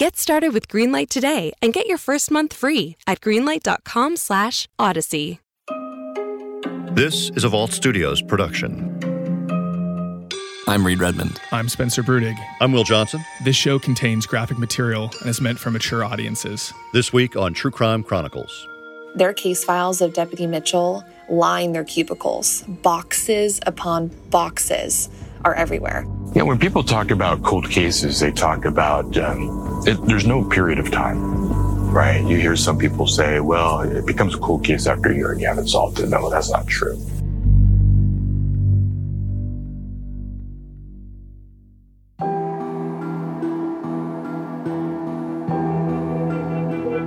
Get started with Greenlight today and get your first month free at greenlight.com/odyssey. This is a Vault Studios production. I'm Reed Redmond. I'm Spencer Brudig. I'm Will Johnson. This show contains graphic material and is meant for mature audiences. This week on True Crime Chronicles. Their case files of Deputy Mitchell line their cubicles. Boxes upon boxes are everywhere. Yeah, when people talk about cold cases, they talk about um, it, there's no period of time, right? You hear some people say, well, it becomes a cold case after a year and you haven't solved it. No, that's not true.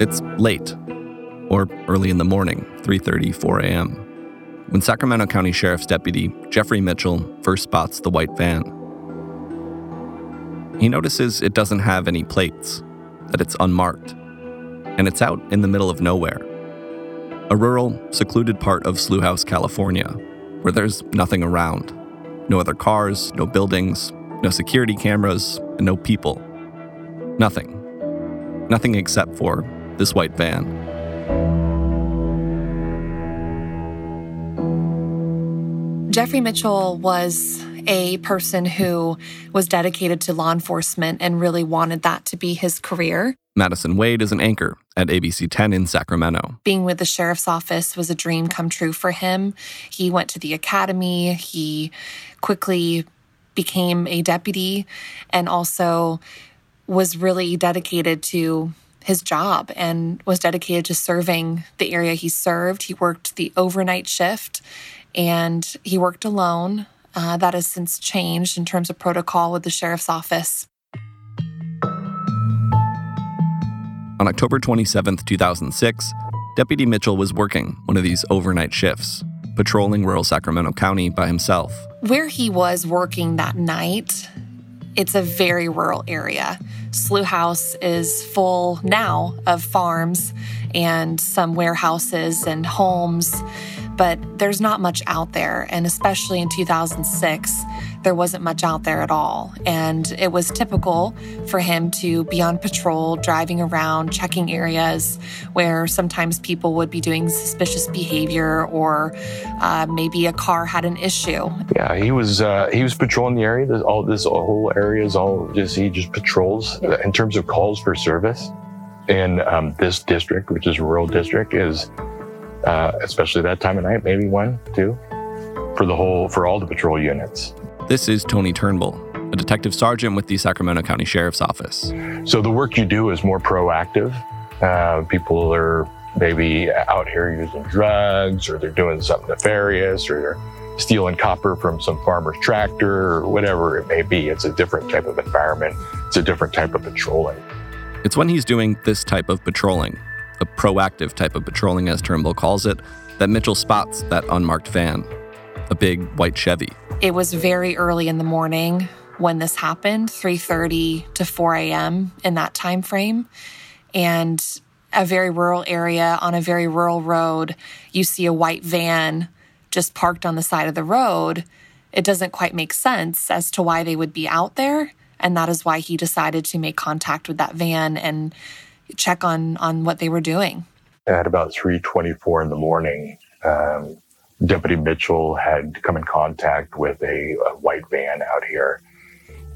It's late, or early in the morning, 3:30, 4 a.m., when Sacramento County Sheriff's Deputy Jeffrey Mitchell first spots the white van. He notices it doesn't have any plates, that it's unmarked, and it's out in the middle of nowhere. A rural, secluded part of Slough House, California, where there's nothing around. No other cars, no buildings, no security cameras, and no people. Nothing. Nothing except for this white van. Jeffrey Mitchell was a person who was dedicated to law enforcement and really wanted that to be his career. Madison Wade is an anchor at ABC 10 in Sacramento. Being with the sheriff's office was a dream come true for him. He went to the academy, he quickly became a deputy, and also was really dedicated to his job and was dedicated to serving the area he served. He worked the overnight shift and he worked alone. Uh, that has since changed in terms of protocol with the sheriff's office. On October 27, 2006, Deputy Mitchell was working one of these overnight shifts, patrolling rural Sacramento County by himself. Where he was working that night, it's a very rural area. Slough House is full now of farms and some warehouses and homes but there's not much out there. And especially in 2006, there wasn't much out there at all. And it was typical for him to be on patrol, driving around, checking areas where sometimes people would be doing suspicious behavior or uh, maybe a car had an issue. Yeah, he was uh, he was patrolling the area. This, all this whole area is all just he just patrols yeah. in terms of calls for service. In um, this district, which is a rural district, is uh, especially that time of night, maybe one, two, for the whole, for all the patrol units. This is Tony Turnbull, a detective sergeant with the Sacramento County Sheriff's Office. So the work you do is more proactive. Uh, people are maybe out here using drugs, or they're doing something nefarious, or they're stealing copper from some farmer's tractor, or whatever it may be. It's a different type of environment. It's a different type of patrolling. It's when he's doing this type of patrolling the proactive type of patrolling, as Turnbull calls it, that Mitchell spots that unmarked van, a big white Chevy. It was very early in the morning when this happened, 3:30 to 4 a.m. in that time frame, and a very rural area on a very rural road, you see a white van just parked on the side of the road. It doesn't quite make sense as to why they would be out there. And that is why he decided to make contact with that van and check on on what they were doing. At about 3:24 in the morning, um, Deputy Mitchell had come in contact with a, a white van out here.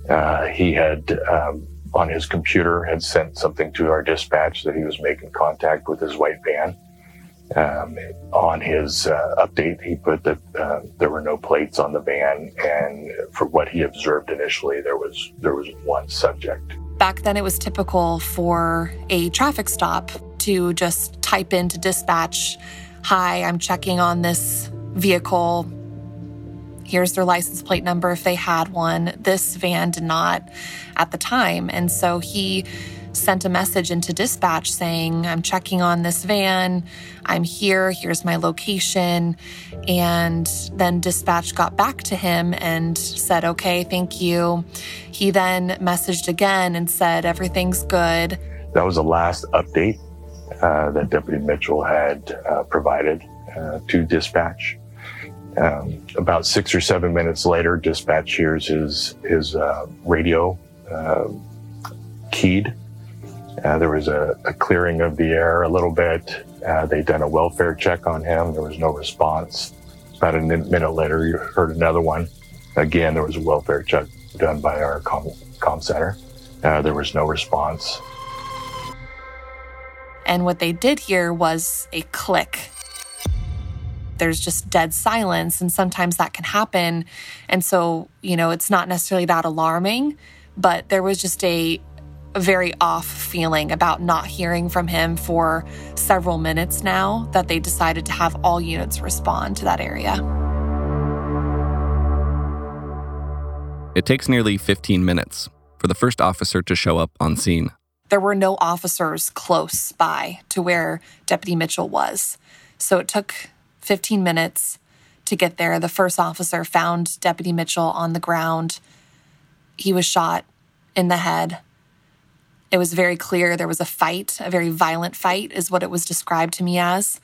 Uh, he had um, on his computer had sent something to our dispatch that he was making contact with his white van. Um, on his uh, update, he put that uh, there were no plates on the van, and for what he observed initially, there was there was one subject. Back then, it was typical for a traffic stop to just type into dispatch, Hi, I'm checking on this vehicle. Here's their license plate number if they had one. This van did not at the time. And so he sent a message into dispatch saying, I'm checking on this van. I'm here. Here's my location. And then dispatch got back to him and said, Okay, thank you. He then messaged again and said, Everything's good. That was the last update uh, that Deputy Mitchell had uh, provided uh, to dispatch. Um, about six or seven minutes later, dispatch hears his his uh, radio uh, keyed. Uh, there was a, a, clearing of the air a little bit. Uh, they'd done a welfare check on him. There was no response. About a minute later, you heard another one. Again, there was a welfare check done by our com, center. Uh, there was no response. And what they did hear was a click there's just dead silence and sometimes that can happen and so you know it's not necessarily that alarming but there was just a very off feeling about not hearing from him for several minutes now that they decided to have all units respond to that area it takes nearly 15 minutes for the first officer to show up on scene there were no officers close by to where Deputy Mitchell was. So it took 15 minutes to get there. The first officer found Deputy Mitchell on the ground. He was shot in the head. It was very clear there was a fight, a very violent fight, is what it was described to me as.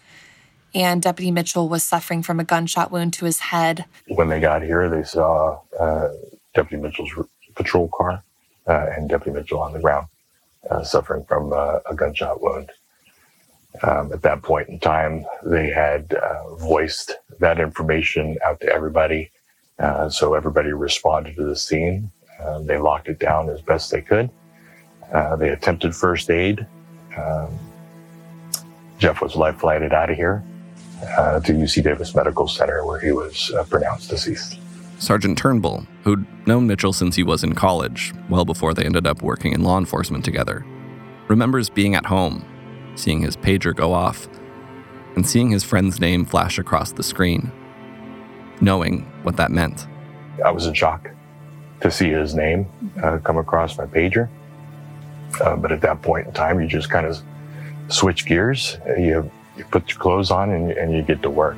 And Deputy Mitchell was suffering from a gunshot wound to his head. When they got here, they saw uh, Deputy Mitchell's patrol car uh, and Deputy Mitchell on the ground, uh, suffering from uh, a gunshot wound. Um, at that point in time, they had uh, voiced that information out to everybody. Uh, so everybody responded to the scene. Uh, they locked it down as best they could. Uh, they attempted first aid. Um, Jeff was life flighted out of here uh, to UC Davis Medical Center, where he was uh, pronounced deceased. Sergeant Turnbull, who'd known Mitchell since he was in college, well before they ended up working in law enforcement together, remembers being at home seeing his pager go off, and seeing his friend's name flash across the screen, knowing what that meant. I was in shock to see his name uh, come across my pager. Uh, but at that point in time, you just kind of switch gears. You, you put your clothes on and, and you get to work.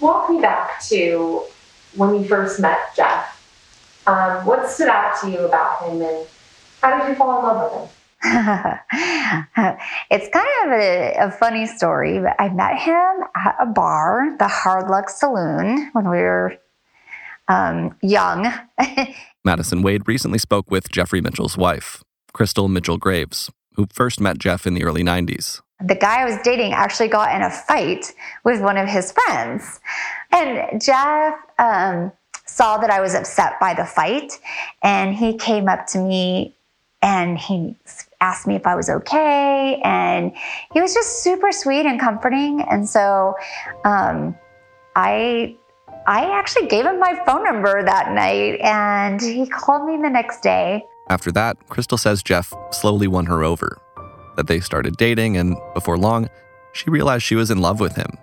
Walk me back to when you first met Jeff um, what stood out to you about him and how did you fall in love with him? it's kind of a, a, funny story, but I met him at a bar, the Hard Luck Saloon, when we were um, young. Madison Wade recently spoke with Jeffrey Mitchell's wife, Crystal Mitchell Graves, who first met Jeff in the early 90s. The guy I was dating actually got in a fight with one of his friends. And Jeff, um, saw that I was upset by the fight, and he came up to me and he asked me if I was okay, and he was just super sweet and comforting. And so, um, I I actually gave him my phone number that night, and he called me the next day. After that, Crystal says Jeff slowly won her over. That they started dating, and before long, she realized she was in love with him.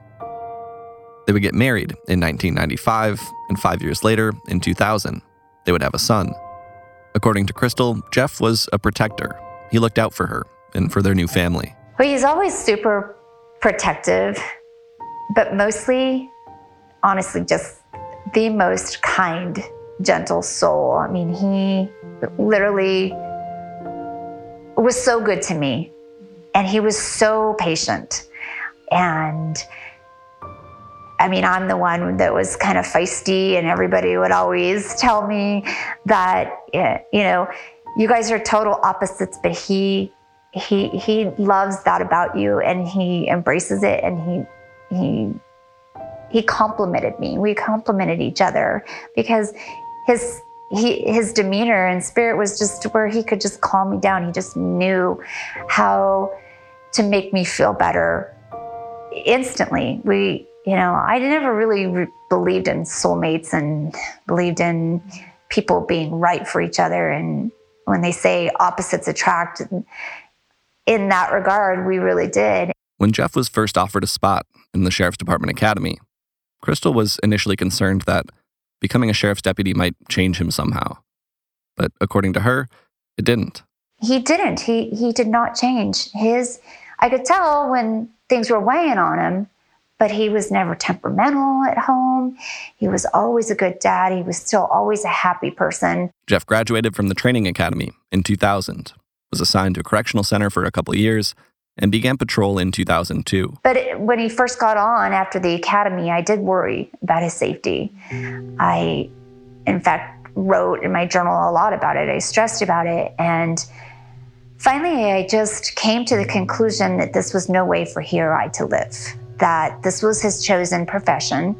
They would get married in 1995, and five years later, in 2000, they would have a son. According to Crystal, Jeff was a protector. He looked out for her and for their new family. Well, he's always super protective, but mostly, honestly, just the most kind, gentle soul. I mean, he literally was so good to me, and he was so patient. And I mean, I'm the one that was kind of feisty, and everybody would always tell me that, eh, you know, you guys are total opposites, but he he he loves that about you, and he embraces it, and he he he complimented me. We complimented each other because his he his demeanor and spirit was just where he could just calm me down. He just knew how to make me feel better instantly. We you know, I never really re- believed in soulmates and believed in people being right for each other. And when they say opposites attract, in that regard, we really did. When Jeff was first offered a spot in the Sheriff's Department Academy, Crystal was initially concerned that becoming a sheriff's deputy might change him somehow. But according to her, it didn't. He didn't. He he did not change. His I could tell when things were weighing on him, but he was never temperamental at home. He was always a good dad. He was still always a happy person. Jeff graduated from the training academy in 2000, was assigned to a correctional center for a couple of years, and began patrol in 2002. But when he first got on after the academy, I did worry about his safety. I, in fact, wrote in my journal a lot about it. I stressed about it. And finally, I just came to the conclusion that this was no way for He or I to live, that this was his chosen profession.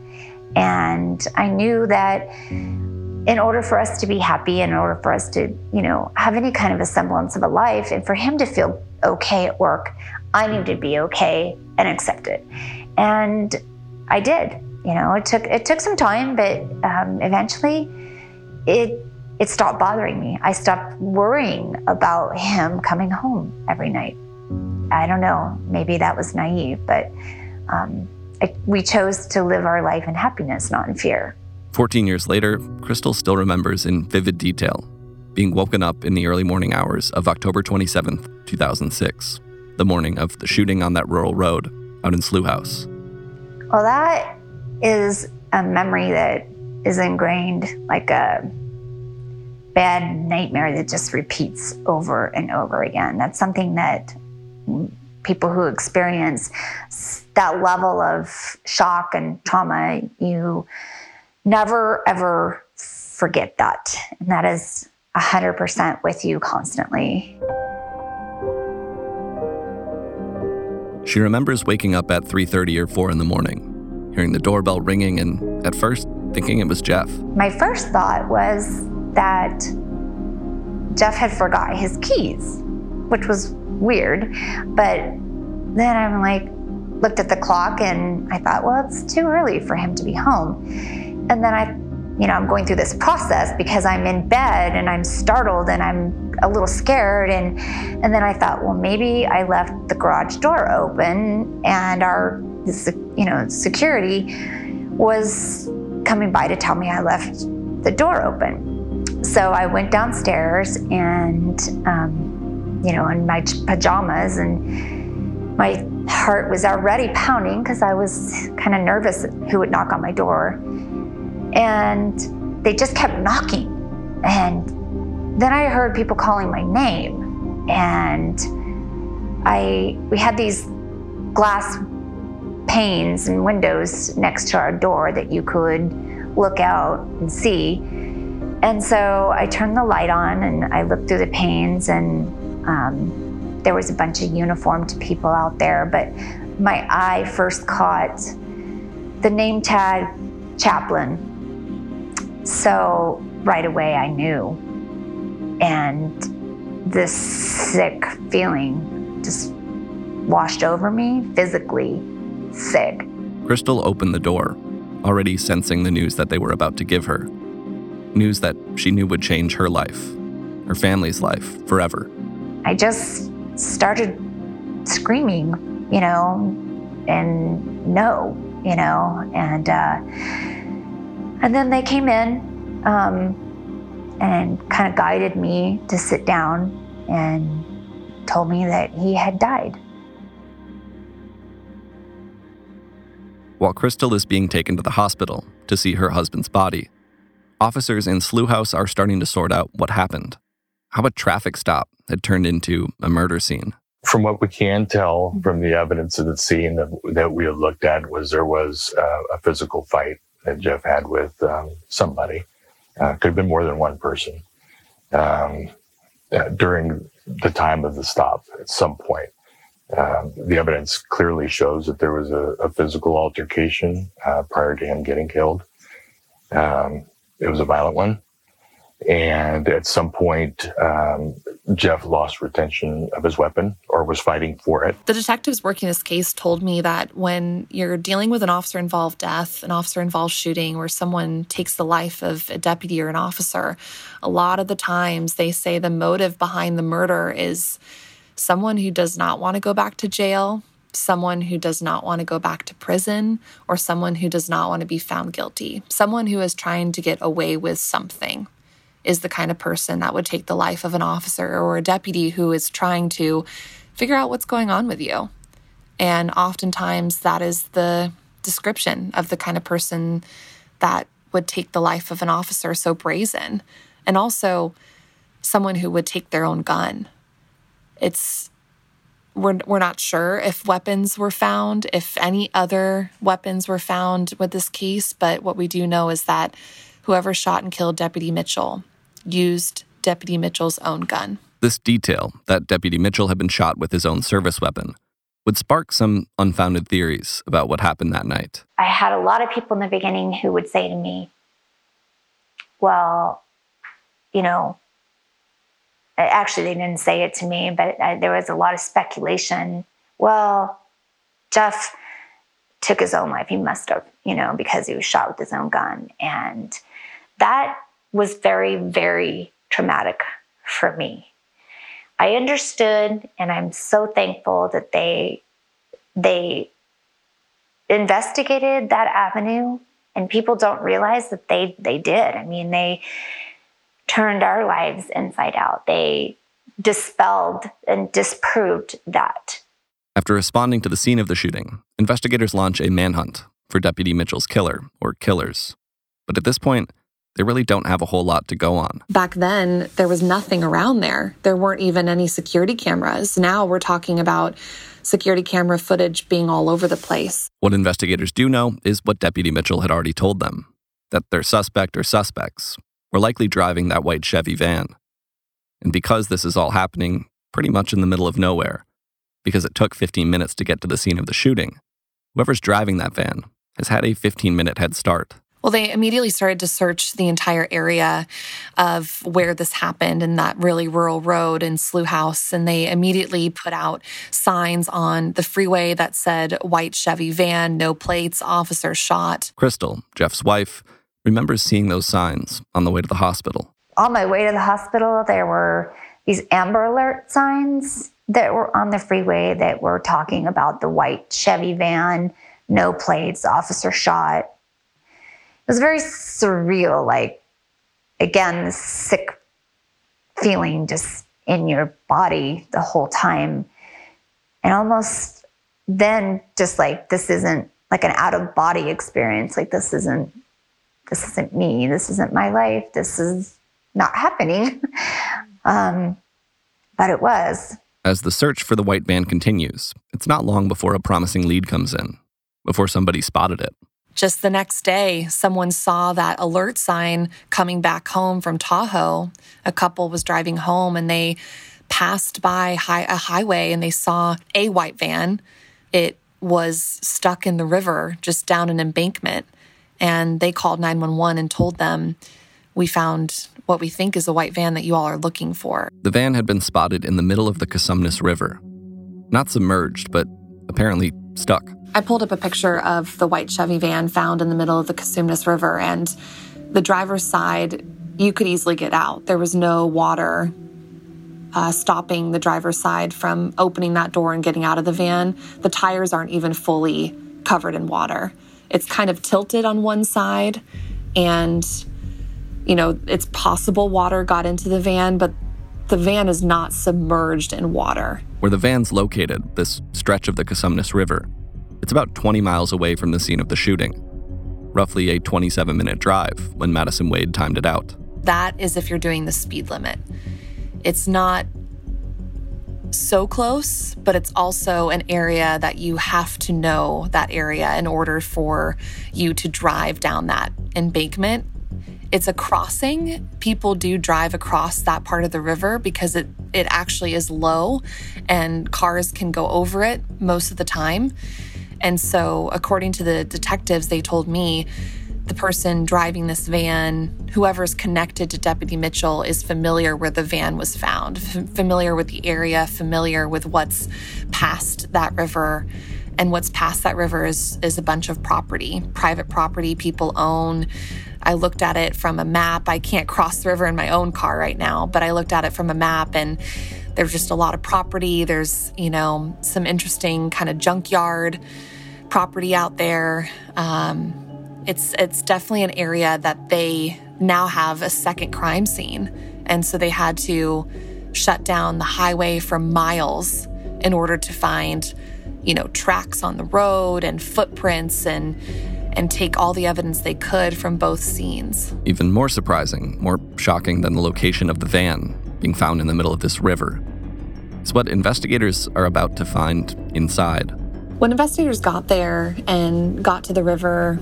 And I knew that in order for us to be happy, in order for us to, you know, have any kind of a semblance of a life, and for him to feel okay at work, I needed to be okay and accept it. And I did. You know, it took it took some time, but um, eventually, it it stopped bothering me. I stopped worrying about him coming home every night. I don't know. Maybe that was naive, but um, I, we chose to live our life in happiness, not in fear. 14 years later, Crystal still remembers in vivid detail being woken up in the early morning hours of October 27, 2006, the morning of the shooting on that rural road out in Slough House. Well, that is a memory that is ingrained like a bad nightmare that just repeats over and over again. That's something that people who experience that level of shock and trauma, you never ever forget that. And that is 100% with you constantly. She remembers waking up at 3:30 or 4 in the morning, hearing the doorbell ringing and at first thinking it was Jeff. My first thought was that Jeff had forgot his keys, which was weird. But then I'm like looked at the clock and I thought, well, it's too early for him to be home. And then I you know, I'm going through this process because I'm in bed and I'm startled and I'm a little scared. And, and then I thought, well, maybe I left the garage door open and our, you know, security was coming by to tell me I left the door open. So I went downstairs and, um, you know, in my pajamas and my heart was already pounding because I was kind of nervous who would knock on my door. And they just kept knocking. And then I heard people calling my name. And I we had these glass panes and windows next to our door that you could look out and see. And so I turned the light on and I looked through the panes, and um, there was a bunch of uniformed people out there. But my eye first caught the name tag chaplain so right away I knew. And this sick feeling just washed over me, physically sick. Crystal opened the door, already sensing the news that they were about to give her. News that she knew would change her life, her family's life, forever. I just started screaming, you know, and no, you know, and uh, and then they came in um, and kind of guided me to sit down and told me that he had died. While Crystal is being taken to the hospital to see her husband's body, officers in Slough House are starting to sort out what happened, how a traffic stop had turned into a murder scene. From what we can tell from the evidence of the scene that, that we have looked at was there was uh, a physical fight that Jeff had with um, somebody. Uh, could have been more than one person um, uh, during the time of the stop at some point. Um, the evidence clearly shows that there was a, a physical altercation uh, prior to him getting killed. Um, it was a violent one. And at some point, um, Jeff lost retention of his weapon or was fighting for it. The detectives working this case told me that when you're dealing with an officer involved death, an officer involved shooting, where someone takes the life of a deputy or an officer, a lot of the times they say the motive behind the murder is someone who does not want to go back to jail someone who does not want to go back to prison or someone who does not want to be found guilty. Someone who is trying to get away with something is the kind of person that would take the life of an officer or a deputy who is trying to figure out what's going on with you. And oftentimes that is the description of the kind of person that would take the life of an officer so brazen. And also someone who would take their own gun. It's we're, we're not sure if weapons were found, if any other weapons were found with this case, but what we do know is that whoever shot and killed Deputy Mitchell used Deputy Mitchell's own gun. This detail, that Deputy Mitchell had been shot with his own service weapon, would spark some unfounded theories about what happened that night. I had a lot of people in the beginning who would say to me, Well, you know, actually, they didn't say it to me, but I, there was a lot of speculation. Well, Jeff took his own life. He must have, you know, because he was shot with his own gun. And that was very, very traumatic for me. I understood, and I'm so thankful that they they investigated that avenue, and people don't realize that they they did. I mean, they turned our lives inside out. They dispelled and disproved that. After responding to the scene of the shooting, investigators launch a manhunt for Deputy Mitchell's killer or killers. But at this point, they really don't have a whole lot to go on. Back then, there was nothing around there. There weren't even any security cameras. Now we're talking about security camera footage being all over the place. What investigators do know is what Deputy Mitchell had already told them that their suspect or suspects were likely driving that white Chevy van. And because this is all happening pretty much in the middle of nowhere, because it took 15 minutes to get to the scene of the shooting, whoever's driving that van has had a 15 minute head start. Well, they immediately started to search the entire area of where this happened in that really rural road in Slough House. And they immediately put out signs on the freeway that said white Chevy van, no plates, officer shot. Crystal, Jeff's wife, remembers seeing those signs on the way to the hospital. On my way to the hospital, there were these Amber Alert signs that were on the freeway that were talking about the white Chevy van, no plates, officer shot. It was very surreal, like, again, this sick feeling just in your body the whole time. And almost then, just like, this isn't like an out of body experience. Like, this isn't this isn't me. This isn't my life. This is not happening. um, but it was. As the search for the white van continues, it's not long before a promising lead comes in, before somebody spotted it. Just the next day, someone saw that alert sign coming back home from Tahoe. A couple was driving home and they passed by high, a highway and they saw a white van. It was stuck in the river just down an embankment. And they called 911 and told them, We found what we think is a white van that you all are looking for. The van had been spotted in the middle of the Cosumnes River. Not submerged, but apparently stuck. I pulled up a picture of the white Chevy van found in the middle of the Cosumnes River, and the driver's side, you could easily get out. There was no water uh, stopping the driver's side from opening that door and getting out of the van. The tires aren't even fully covered in water it's kind of tilted on one side and you know it's possible water got into the van but the van is not submerged in water where the van's located this stretch of the Cosumnes River it's about 20 miles away from the scene of the shooting roughly a 27 minute drive when Madison Wade timed it out that is if you're doing the speed limit it's not so close, but it's also an area that you have to know that area in order for you to drive down that embankment. It's a crossing. People do drive across that part of the river because it, it actually is low and cars can go over it most of the time. And so, according to the detectives, they told me the person driving this van, whoever's connected to Deputy Mitchell, is familiar where the van was found, familiar with the area, familiar with what's past that river. And what's past that river is, is a bunch of property, private property people own. I looked at it from a map. I can't cross the river in my own car right now, but I looked at it from a map and There's just a lot of property. There's, you know, some interesting kind of junkyard property out there. Um, it's it's definitely an area that they now have a second crime scene, and so they had to shut down the highway for miles in order to find, you know, tracks on the road and footprints and and take all the evidence they could from both scenes. Even more surprising, more shocking than the location of the van being found in the middle of this river, is what investigators are about to find inside. When investigators got there and got to the river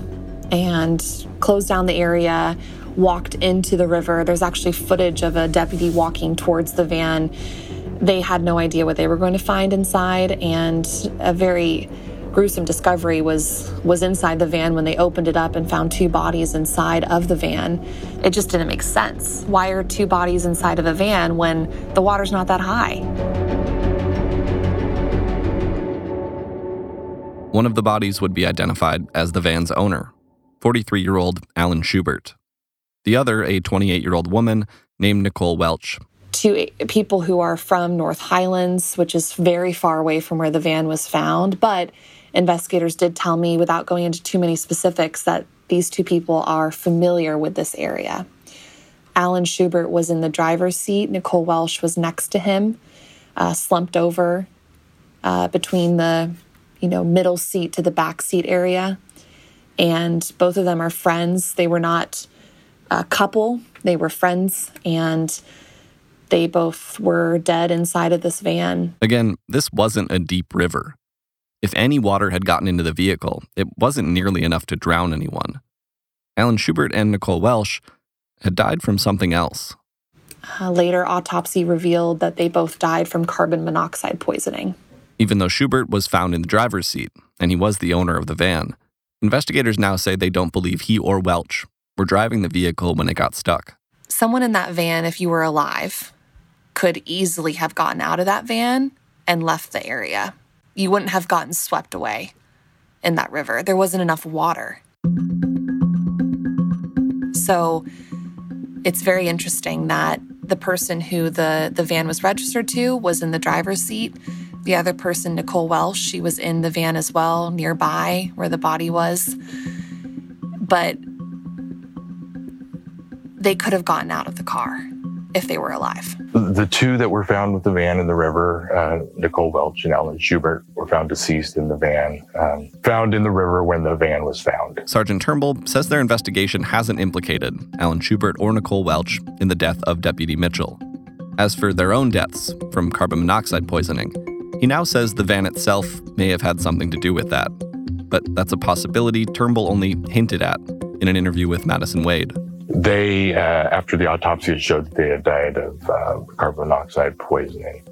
and closed down the area, walked into the river, there's actually footage of a deputy walking towards the van. They had no idea what they were going to find inside, and a very gruesome discovery was was inside the van when they opened it up and found two bodies inside of the van. It just didn't make sense. Why are two bodies inside of a van when the water's not that high? One of the bodies would be identified as the van's owner, 43 year old Alan Schubert. The other, a 28 year old woman named Nicole Welch. Two people who are from North Highlands, which is very far away from where the van was found, but investigators did tell me, without going into too many specifics, that these two people are familiar with this area. Alan Schubert was in the driver's seat. Nicole Welch was next to him, uh, slumped over uh, between the you know middle seat to the back seat area. And both of them are friends. They were not a couple; they were friends, and they both were dead inside of this van. Again, this wasn't a deep river. If any water had gotten into the vehicle, it wasn't nearly enough to drown anyone. Alan Schubert and Nicole Welch had died from something else. Uh, later, autopsy revealed that they both died from carbon monoxide poisoning. Even though Schubert was found in the driver's seat and he was the owner of the van, investigators now say they don't believe he or Welch were driving the vehicle when it got stuck. Someone in that van, if you were alive, could easily have gotten out of that van and left the area you wouldn't have gotten swept away in that river. There wasn't enough water. So it's very interesting that the person who the, the van was registered to was in the driver's seat. The other person, Nicole Welch, she was in the van as well, nearby where the body was. But they could have gotten out of the car if they were alive. The two that were found with the van in the river, uh, Nicole Welch and Alan Schubert, were found deceased in the van, um, found in the river when the van was found. Sergeant Turnbull says their investigation hasn't implicated Alan Schubert or Nicole Welch in the death of Deputy Mitchell. As for their own deaths from carbon monoxide poisoning, he now says the van itself may have had something to do with that. But that's a possibility Turnbull only hinted at in an interview with Madison Wade. They, uh, after the autopsy, showed that they had died of uh, carbon monoxide poisoning.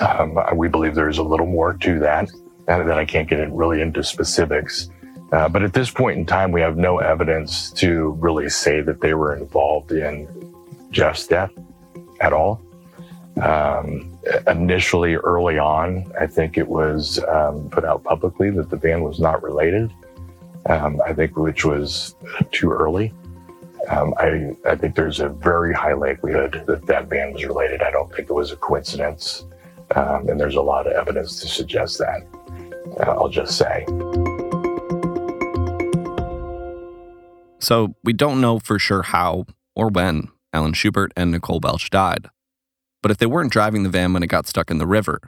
Um, we believe there's a little more to that, and then I can't get really into specifics. Uh, but at this point in time, we have no evidence to really say that they were involved in Jeff's death at all. Um, initially, early on, I think it was um, put out publicly that the band was not related. Um, I think which was too early. Um, I, I think there's a very high likelihood that that band was related. I don't think it was a coincidence. Um, and there's a lot of evidence to suggest that. Uh, I'll just say. So we don't know for sure how or when Alan Schubert and Nicole Welch died. But if they weren't driving the van when it got stuck in the river,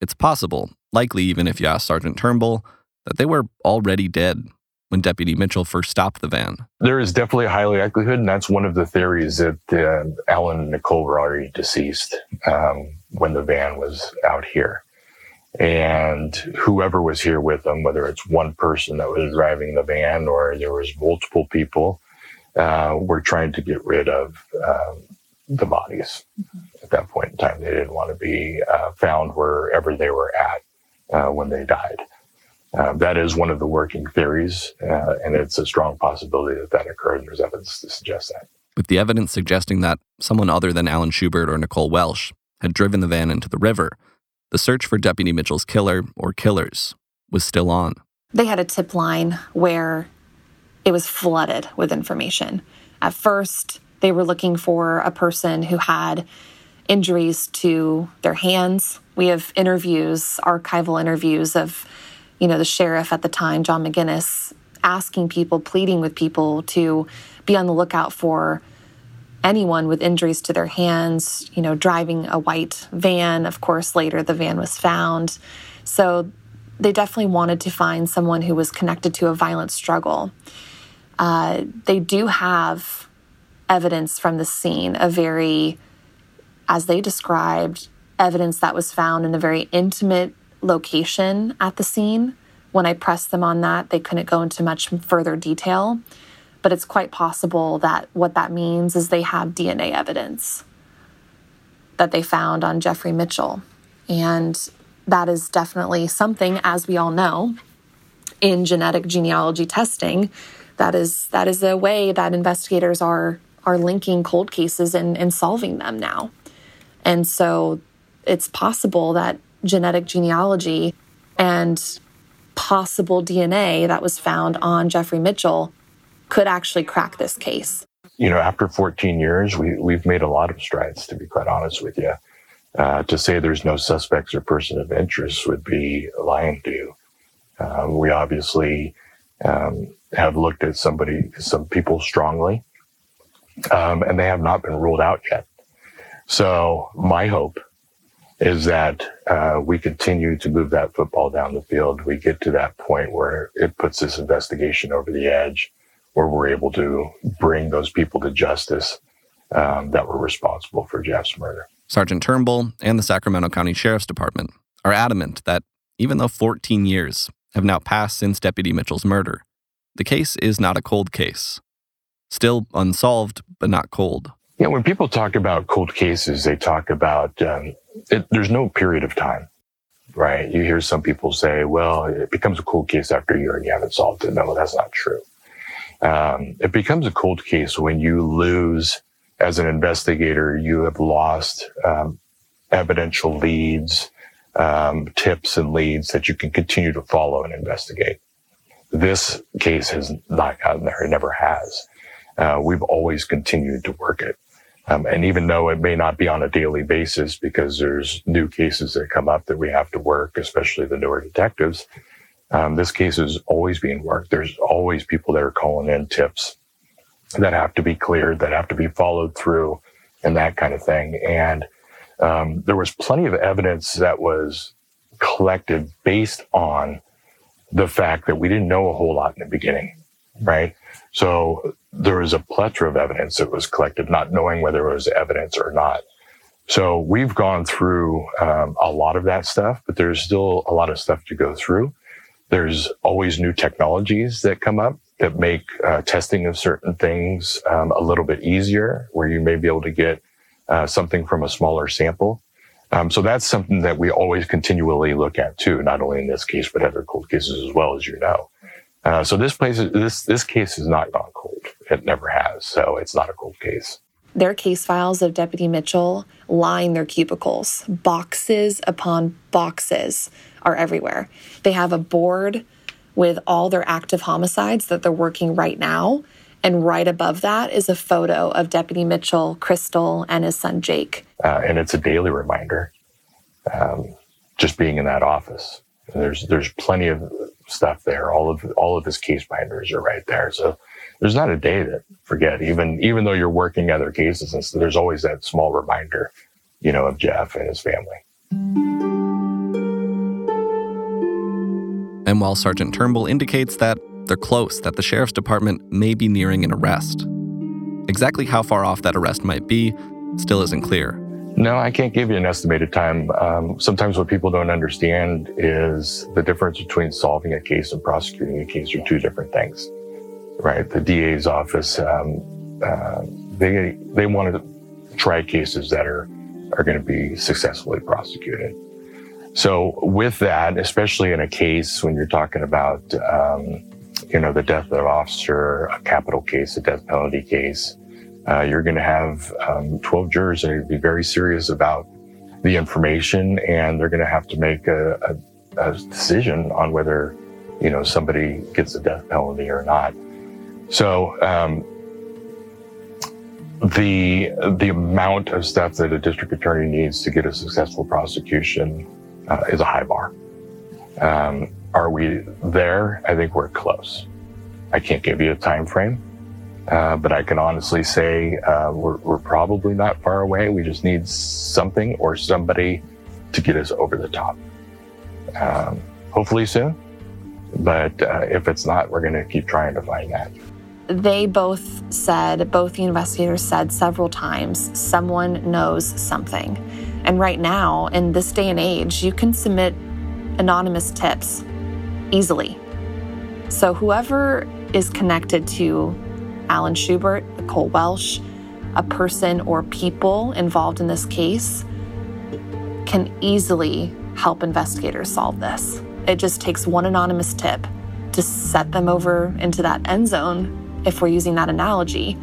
it's possible, likely even if you ask Sergeant Turnbull, that they were already dead when Deputy Mitchell first stopped the van. There is definitely a high likelihood, and that's one of the theories that uh, Alan and Nicole were already deceased um, when the van was out here. And whoever was here with them, whether it's one person that was driving the van or there was multiple people, uh, were trying to get rid of um, the bodies. Mm-hmm. At that point in time, they didn't want to be uh, found wherever they were at uh, when they died. Uh, that is one of the working theories, uh, and it's a strong possibility that that occurred. There's evidence to suggest that. With the evidence suggesting that someone other than Alan Schubert or Nicole Welch had driven the van into the river, the search for Deputy Mitchell's killer or killers was still on. They had a tip line where it was flooded with information. At first, they were looking for a person who had injuries to their hands. We have interviews, archival interviews of, you know, the sheriff at the time, John McGinnis, asking people, pleading with people to be on the lookout for anyone with injuries to their hands, you know, driving a white van. Of course, later the van was found. So they definitely wanted to find someone who was connected to a violent struggle. Uh, they do have evidence from the scene, a very, as they described, evidence that was found in a very intimate location at the scene. When I pressed them on that, they couldn't go into much further detail. But it's quite possible that what that means is they have DNA evidence that they found on Jeffrey Mitchell. And that is definitely something, as we all know, in genetic genealogy testing. That is that is a way that investigators are are linking cold cases and, and solving them now. And so it's possible that genetic genealogy and possible DNA that was found on Jeffrey Mitchell could actually crack this case. You know, after 14 years, we, we've made a lot of strides, to be quite honest with you. Uh, to say there's no suspects or person of interest would be lying to you. Um, we obviously um, have looked at somebody, some people strongly, um, and they have not been ruled out yet. So my hope is that uh, we continue to move that football down the field. We get to that point where it puts this investigation over the edge, where we're able to bring those people to justice um, that were responsible for Jeff's murder. Sergeant Turnbull and the Sacramento County Sheriff's Department are adamant that even though 14 years have now passed since Deputy Mitchell's murder, the case is not a cold case. Still unsolved, but not cold. Yeah, when people talk about cold cases, they talk about um, it, there's no period of time, right? You hear some people say, well, it becomes a cold case after a year and you haven't solved it. No, that's not true. Um, it becomes a cold case when you lose as an investigator, you have lost um, evidential leads, um, tips and leads that you can continue to follow and investigate. This case has not gotten there. It never has. Uh, we've always continued to work it. Um, and even though it may not be on a daily basis because there's new cases that come up that we have to work, especially the newer detectives, um, this case is always being worked. There's always people that are calling in tips that have to be cleared, that have to be followed through, and that kind of thing. And um, there was plenty of evidence that was collected based on the fact that we didn't know a whole lot in the beginning, right? So there was a plethora of evidence that was collected, not knowing whether it was evidence or not. So we've gone through um, a lot of that stuff, but there's still a lot of stuff to go through. There's always new technologies that come up that make uh, testing of certain things um, a little bit easier, where you may be able to get uh, something from a smaller sample. Um, so that's something that we always continually look at too, not only in this case but other cold cases as well, as you know. Uh, so this place, this this case has not gone cold. It never has. So it's not a cold case. Their case files of Deputy Mitchell line their cubicles. Boxes upon boxes are everywhere. They have a board with all their active homicides that they're working right now. And right above that is a photo of Deputy Mitchell, Crystal, and his son Jake. Uh, and it's a daily reminder, um, just being in that office. there's there's plenty of stuff there. All of all of his case binders are right there. So there's not a day that forget. Even even though you're working other cases, and so there's always that small reminder, you know, of Jeff and his family. And while Sergeant Turnbull indicates that they're close, that the sheriff's department may be nearing an arrest, exactly how far off that arrest might be still isn't clear. No, I can't give you an estimated time. Um, sometimes what people don't understand is the difference between solving a case and prosecuting a case are two different things, right? The DA's office, um, uh, they they want to try cases that are are going to be successfully prosecuted. So with that, especially in a case when you're talking about, um, you know, the death of an officer, a capital case, a death penalty case, uh, you're going to have um, 12 jurors that are going to be very serious about the information, and they're going to have to make a, a, a decision on whether, you know, somebody gets a death penalty or not. So um, the the amount of stuff that a district attorney needs to get a successful prosecution uh, is a high bar. Um, are we there? I think we're close. I can't give you a time frame, uh, but I can honestly say uh, we're, we're probably not far away. We just need something or somebody to get us over the top. Um, hopefully soon, but uh, if it's not, we're going to keep trying to find that they both said, both the investigators said several times, someone knows something. And right now, in this day and age, you can submit anonymous tips easily. So whoever is connected to Alan Schubert, Nicole Welch, a person or people involved in this case can easily help investigators solve this. It just takes one anonymous tip to set them over into that end zone if we're using that analogy.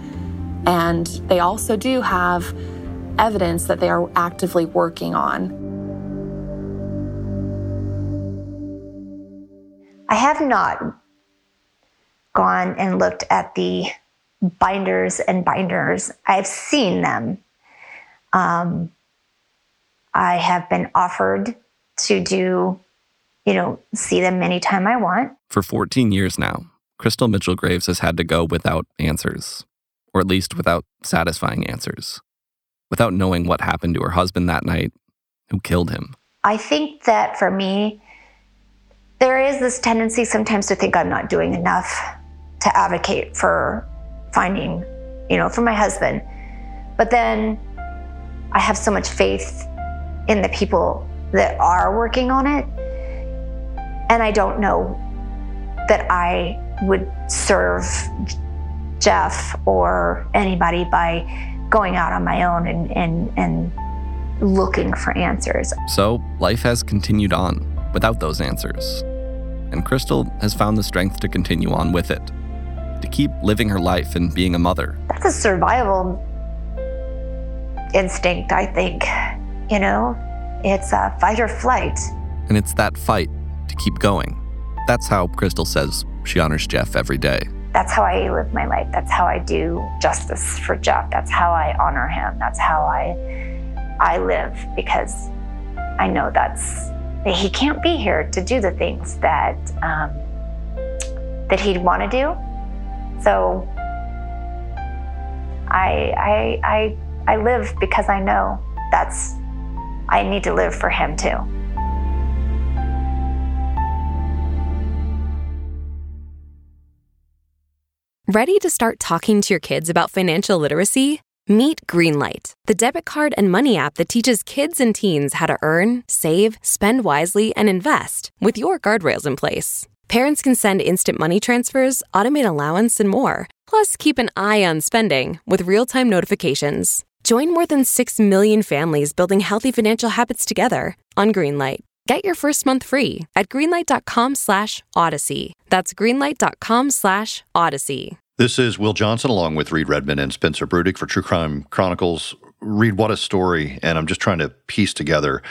And they also do have evidence that they are actively working on. I have not gone and looked at the binders and binders. I've seen them. Um, I have been offered to do, you know, see them anytime I want. For 14 years now, Crystal Mitchell Graves has had to go without answers, or at least without satisfying answers, without knowing what happened to her husband that night, who killed him. I think that for me, there is this tendency sometimes to think I'm not doing enough to advocate for finding, you know, for my husband. But then I have so much faith in the people that are working on it. And I don't know that I would serve Jeff or anybody by going out on my own and, and, and looking for answers. So life has continued on without those answers. And Crystal has found the strength to continue on with it, to keep living her life and being a mother. That's a survival instinct, I think. You know, it's a fight or flight. And it's that fight to keep going. That's how Crystal says she honors Jeff every day. That's how I live my life. That's how I do justice for Jeff. That's how I honor him. That's how I I live because I know that's that he can't be here to do the things that um, that he'd want to do. So I I I I live because I know that's I need to live for him too. Ready to start talking to your kids about financial literacy? Meet Greenlight, the debit card and money app that teaches kids and teens how to earn, save, spend wisely, and invest with your guardrails in place. Parents can send instant money transfers, automate allowance, and more. Plus, keep an eye on spending with real time notifications. Join more than 6 million families building healthy financial habits together on Greenlight. Get your first month free at greenlight.com slash odyssey. That's greenlight.com slash odyssey. This is Will Johnson along with Reed Redman and Spencer Brudick for True Crime Chronicles. Reed, what a story. And I'm just trying to piece together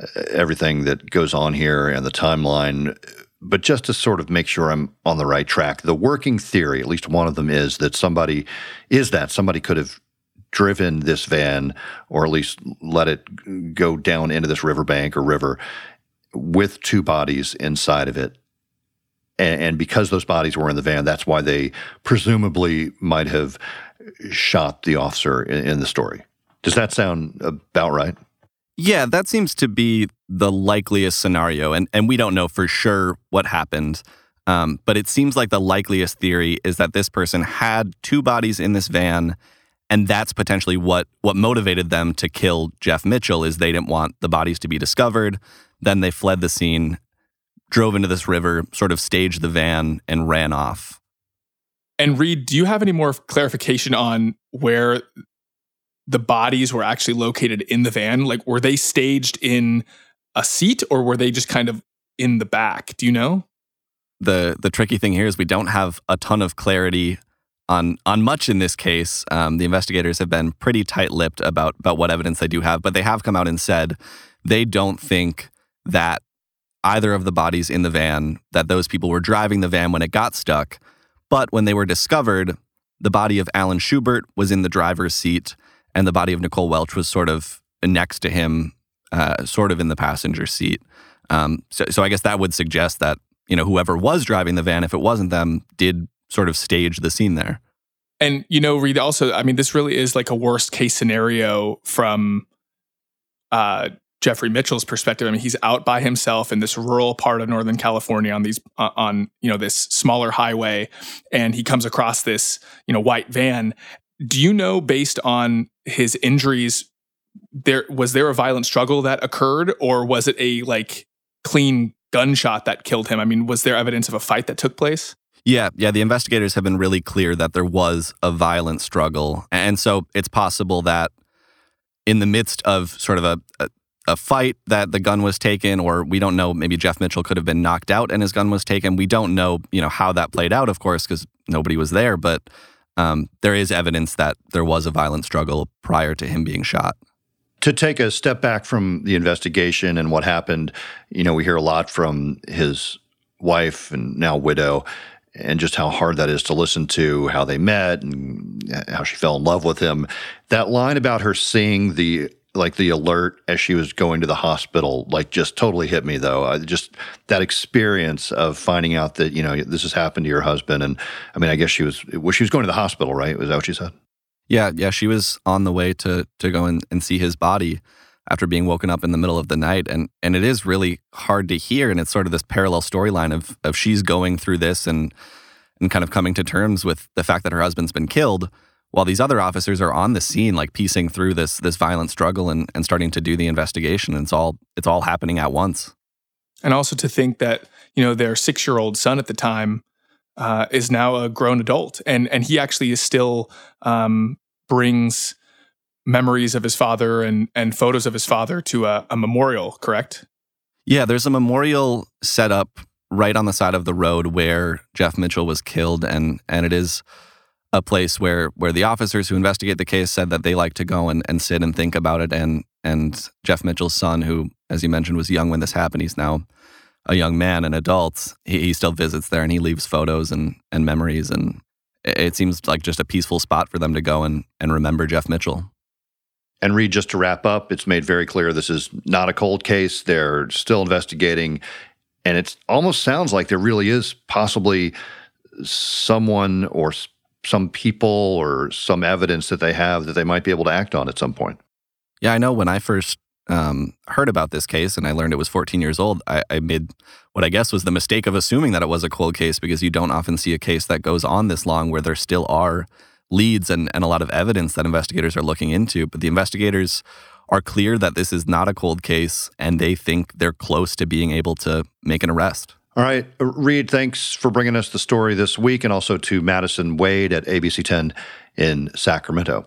uh, everything that goes on here and the timeline. But just to sort of make sure I'm on the right track, the working theory, at least one of them is that somebody is that somebody could have driven this van or at least let it go down into this riverbank or river with two bodies inside of it and, and because those bodies were in the van, that's why they presumably might have shot the officer in, in the story. Does that sound about right? Yeah, that seems to be the likeliest scenario. And, and we don't know for sure what happened. Um, but it seems like the likeliest theory is that this person had two bodies in this van. And that's potentially what, what motivated them to kill Jeff Mitchell is they didn't want the bodies to be discovered. Then they fled the scene drove into this river, sort of staged the van, and ran off. And Reed, do you have any more clarification on where the bodies were actually located in the van? Like, were they staged in a seat or were they just kind of in the back? Do you know? The the tricky thing here is we don't have a ton of clarity on on much in this case. Um, the investigators have been pretty tight lipped about about what evidence they do have, but they have come out and said they don't think that either of the bodies in the van, that those people were driving the van when it got stuck. But when they were discovered, the body of Alan Schubert was in the driver's seat, and the body of Nicole Welch was sort of next to him, uh, sort of in the passenger seat. Um, so, so I guess that would suggest that you know whoever was driving the van, if it wasn't them, did sort of stage the scene there. And you know, Reed, also, I mean, this really is like a worst case scenario from uh, Jeffrey Mitchell's perspective. I mean, he's out by himself in this rural part of Northern California on these uh, on you know this smaller highway, and he comes across this you know white van. Do you know, based on his injuries, there was there a violent struggle that occurred, or was it a like clean gunshot that killed him? I mean, was there evidence of a fight that took place? Yeah, yeah. The investigators have been really clear that there was a violent struggle, and so it's possible that in the midst of sort of a, a a fight that the gun was taken, or we don't know. Maybe Jeff Mitchell could have been knocked out and his gun was taken. We don't know, you know, how that played out, of course, because nobody was there. But um, there is evidence that there was a violent struggle prior to him being shot. To take a step back from the investigation and what happened, you know, we hear a lot from his wife and now widow, and just how hard that is to listen to, how they met and how she fell in love with him. That line about her seeing the like the alert as she was going to the hospital like just totally hit me though. I just that experience of finding out that you know this has happened to your husband and i mean i guess she was well, she was going to the hospital right? Was that what she said? Yeah yeah she was on the way to to go and, and see his body after being woken up in the middle of the night and and it is really hard to hear and it's sort of this parallel storyline of of she's going through this and and kind of coming to terms with the fact that her husband's been killed while these other officers are on the scene like piecing through this this violent struggle and, and starting to do the investigation and it's all it's all happening at once. And also to think that you know their six year old son at the time uh, is now a grown adult and and he actually is still um, brings memories of his father and and photos of his father to a, a memorial correct? Yeah there's a memorial set up right on the side of the road where jeff mitchell was killed and and it is a place where where the officers who investigate the case said that they like to go and, and sit and think about it and and Jeff Mitchell's son, who, as you mentioned, was young when this happened, he's now a young man, an adult. He, he still visits there and he leaves photos and and memories and it seems like just a peaceful spot for them to go and and remember Jeff Mitchell. And Reed, just to wrap up, it's made very clear this is not a cold case. They're still investigating, and it almost sounds like there really is possibly someone or some people or some evidence that they have that they might be able to act on at some point. Yeah, I know when I first um, heard about this case and I learned it was 14 years old, I, I, made what I guess was the mistake of assuming that it was a cold case because you don't often see a case that goes on this long where there still are leads and, and a lot of evidence that investigators are looking into. But the investigators are clear that this is not a cold case and they think they're close to being able to make an arrest. All right, Reed, thanks for bringing us the story this week, and also to Madison Wade at ABC 10 in Sacramento.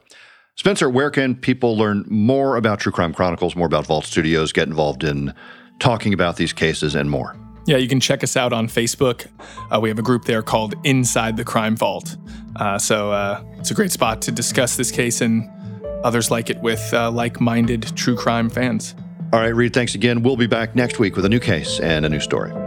Spencer, where can people learn more about True Crime Chronicles, more about Vault Studios, get involved in talking about these cases, and more? Yeah, you can check us out on Facebook. Uh, we have a group there called Inside the Crime Vault. Uh, so uh, it's a great spot to discuss this case and others like it with uh, like minded true crime fans. All right, Reed, thanks again. We'll be back next week with a new case and a new story.